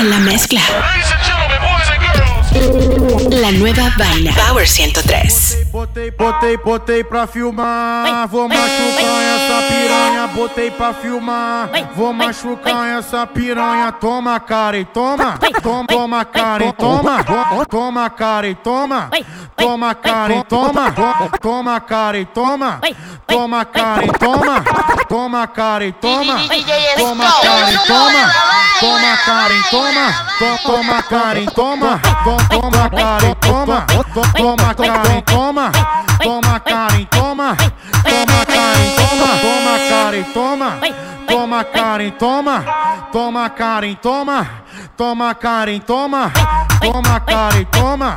En la mezcla. La nueva vaina. Power 103. Botei, botei, botei pra filmar. Vou machucar essa piranha. Botei pra filmar. Vou machucar essa piranha. Toma, cara e toma. Toma, toma, cara e toma. Toma, cara e toma. Toma, cara e toma. Toma, cara e toma. Toma, cara e toma. Toma, cara e toma. Toma, cara e toma. Toma, cara e toma. Toma, cara e toma. Toma, cara e toma. Karen, toma, toma, Karen, toma, toma, Karen, toma, toma, Karen, toma, toma, Karen, toma, toma, Karen, toma, toma, Karen, toma, toma, Karen, toma, toma, Karen, toma.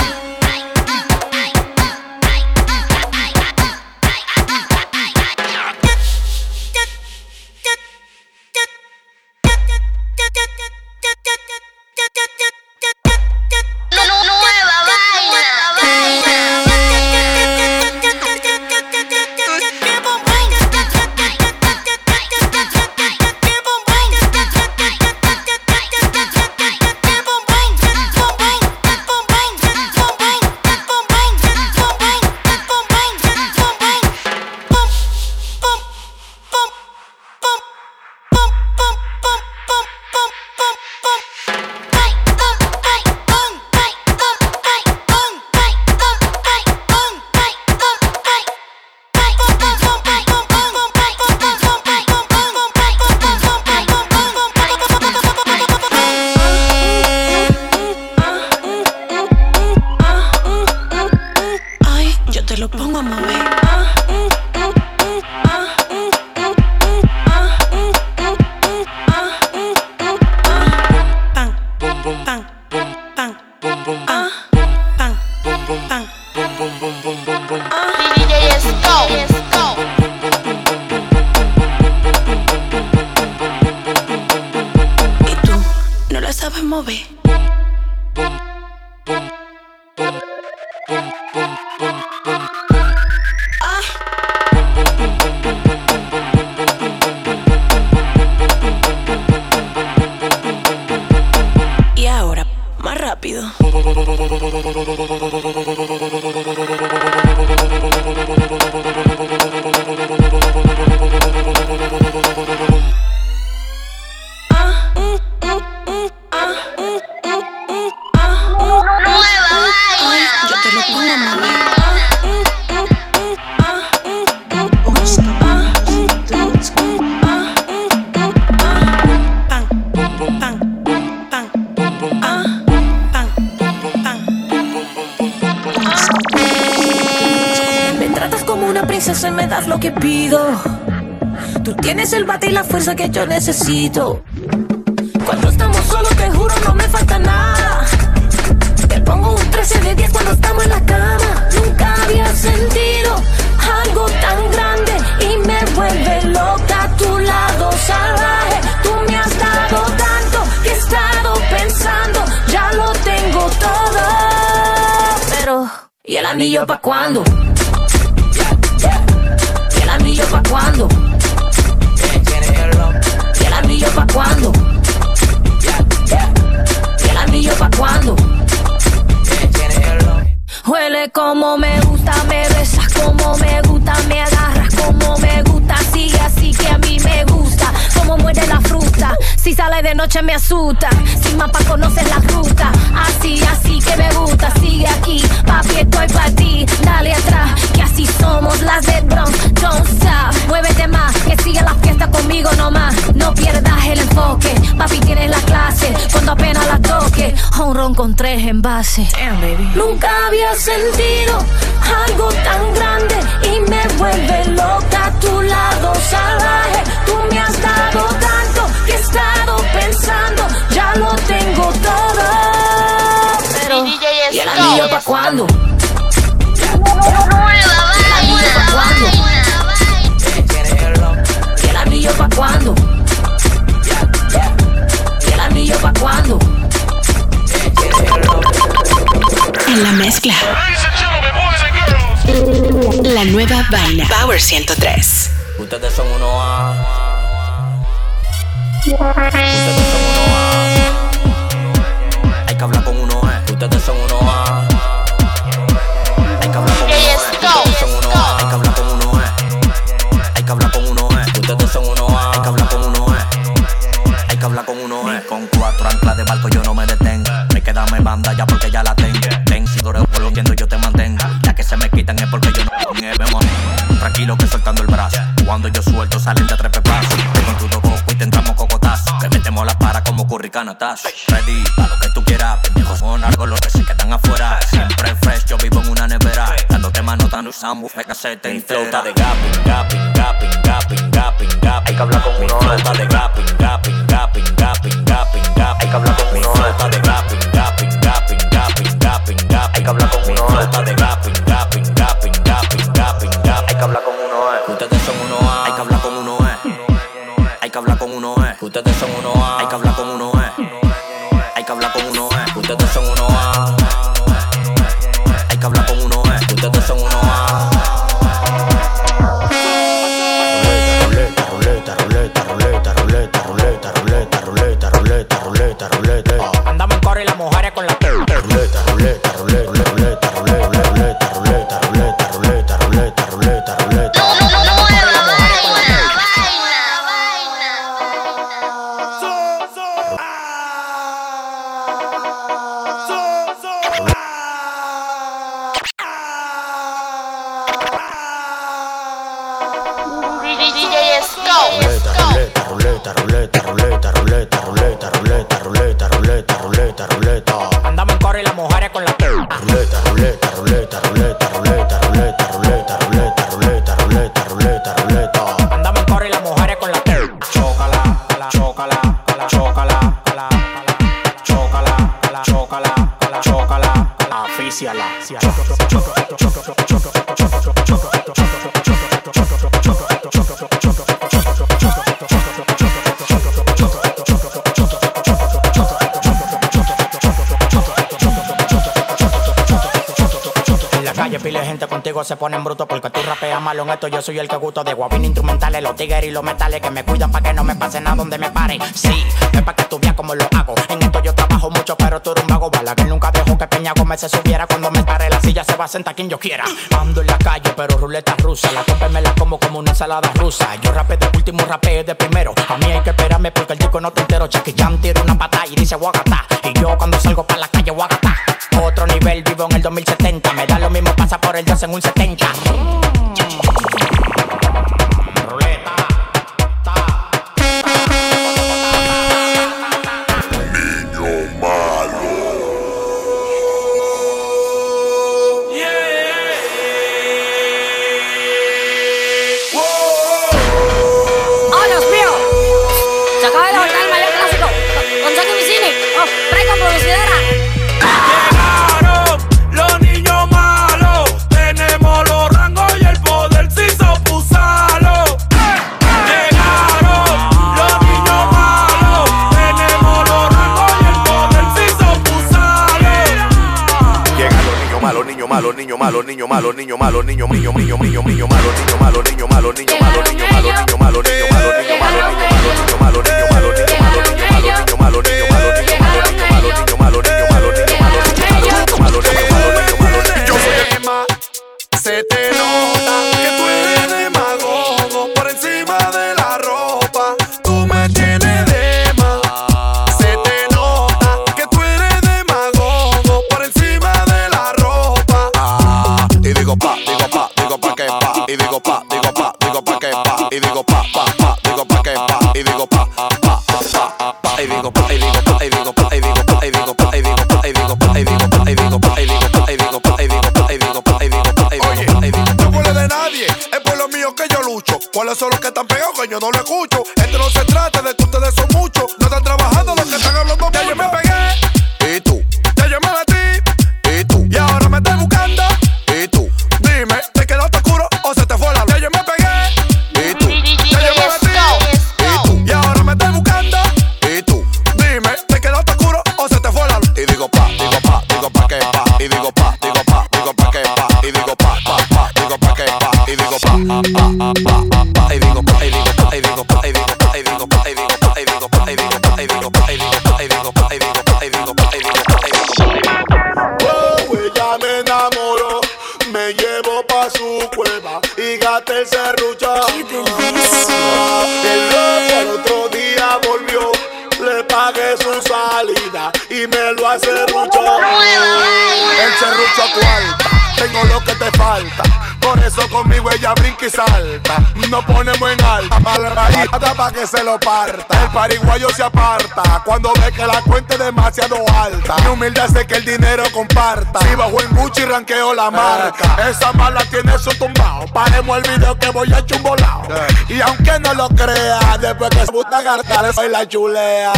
rápido. Que pido. Tú tienes el bate y la fuerza que yo necesito. Cuando estamos solos, te juro, no me falta nada. Te pongo un 13 de 10 cuando estamos en la cama. Nunca había sentido algo tan grande y me vuelve loca a tu lado salvaje. Tú me has dado tanto que he estado pensando, ya lo tengo todo. Pero, ¿y el anillo pa' cuándo? ¿Y el anillo pa' cuándo? ¿Y el anillo pa' cuándo? ¿Y el anillo pa' cuándo? Huele como me gusta, me de noche me asusta, sin mapa conoces la ruta, así, así que me gusta, sigue aquí, papi estoy para ti, dale atrás, que así somos las del Bronx, don't stop, muévete más, que sigue la fiesta conmigo nomás, no pierdas el enfoque, papi tienes la clase, cuando apenas la toque, un ron con tres envases. Nunca había sentido algo tan grande y me vuelve ¿Cuándo? En la mezcla. La nueva vaina. Power 103. Ustedes son uno A. Ustedes son uno A. Hay que hablar con uno A. Ustedes son uno A. barco yo no me detengo. Me queda mi banda ya porque ya la tengo. Ten, si doreo por lo viendo yo te mantengo. Ya que se me quitan es porque yo no me. Tranquilo que soltando el brazo. Cuando yo suelto salen de tres pepazos. Te con tu coco y te entramos cocotazo. Que metemos la para como curricanatazo. Ready, para lo que tú quieras. Pendejos son algo los que se quedan afuera. Siempre fresh, yo vivo en una nevera. Dándote mano, dando usamos fe casete Mi flow está de gapping, gapping, gapping, gapping, gapping, gapping. Hay que hablar con uno. Está de gapping, gapping, gapping, DJ is go, Ruleta, go. ruleta, ruleta, ruleta, ruleta, ruleta, se ponen brutos porque tú rapeas malo en esto. Yo soy el que gusto de guapín instrumentales, los tigres y los metales que me cuidan para que no me pase nada donde me pare. Sí, es para que tú veas cómo lo hago. En esto yo trabajo mucho, pero tú eres un vago bala. Que nunca dejó que Peña Gómez se subiera. Cuando me pare la silla se va a sentar quien yo quiera. Ando en la calle, pero ruleta rusa. La copa me la como como una ensalada rusa. Yo rapé de último, rapé de primero. A mí hay que esperarme porque el disco no te entero. Jackie Chan tira una pata y dice Wagata. Y yo cuando salgo para la calle, Wagata. Otro nivel, vivo en el 2070. Me da lo mismo, pasa por el Dios en un 70. Malos, niños malos, niños malos, niños malos, niños malos, niños, niños, niños, niños, niños malos, niños malos, niños malos, niños malos, niños malos, niños malos, niños malos, niños malos, niños malos, niños malos, yo no le ella me enamoró, me llevó pa' su cueva y gasté el serrucho. Salta. Nos ponemos en alta para la raíz, pa' que se lo parta. El pariguayo se aparta cuando ve que la cuenta es demasiado alta. Mi humildad hace que el dinero comparta. Si bajo en Gucci ranqueo la marca. Esa mala tiene su tumbao. Paremos el video que voy a un volado. Y aunque no lo crea, después que se gusta gartar, soy la chulea.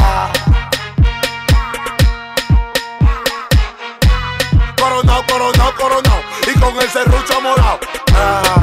Coronao, coronao, coronao. Y con el serrucho morado. Ah.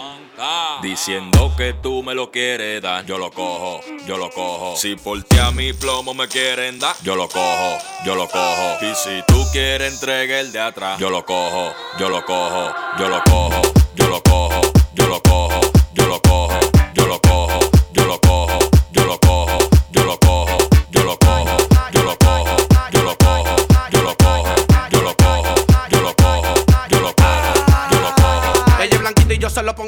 diciendo que tú me lo quieres dar. Yo lo cojo, yo lo cojo. Si por ti a mi plomo me quieren dar, yo lo cojo, yo lo cojo. Y si tú quieres entregar el de atrás, yo lo cojo, yo lo cojo, yo lo cojo, yo lo cojo, yo lo cojo,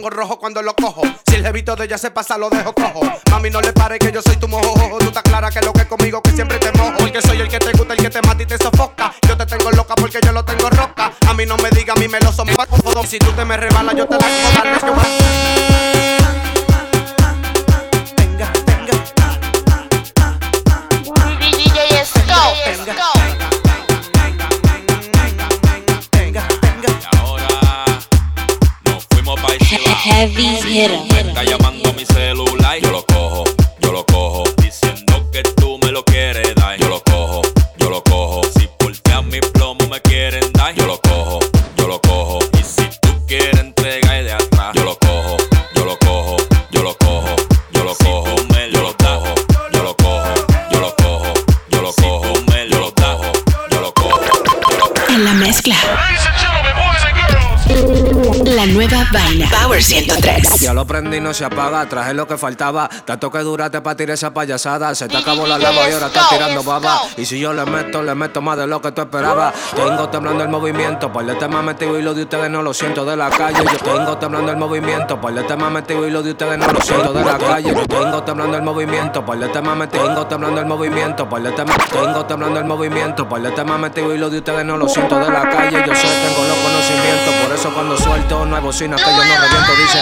rojo cuando lo cojo. Si el jevito de ella se pasa, lo dejo cojo. Mami, no le pare que yo soy tu mojo. Tú estás clara que lo que es conmigo, que siempre te mojo. Porque soy el que te gusta, el que te mata y te sofoca. Yo te tengo loca porque yo lo tengo roca. A mí no me diga, a mí me lo son. Si tú te me rebalas, yo te la cojo. Heavy me está llamando mi celular, yo lo cojo, yo lo cojo. La nueva vaina. Power 103. Ya lo prendí, no se apaga. Traje lo que faltaba. Tanto que duraste para tirar esa payasada. Se te acabó la lava y ahora estás tirando baba. Y si yo le meto, le meto más de lo que tú esperabas. Tengo temblando el movimiento. Por el tema metido y lo de ustedes no lo siento de la calle. Yo tengo temblando el movimiento. Por el tema metido y lo de ustedes no lo siento de la calle. Yo tengo temblando el movimiento. Por el tema metido. Tengo temblando el movimiento. Por el tema. Tengo temblando el movimiento. Por el tema metido y lo de ustedes no lo siento de la calle. Yo sé, bocina que yo no reviento. Dice.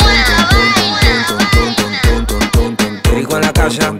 Lírico en la casa.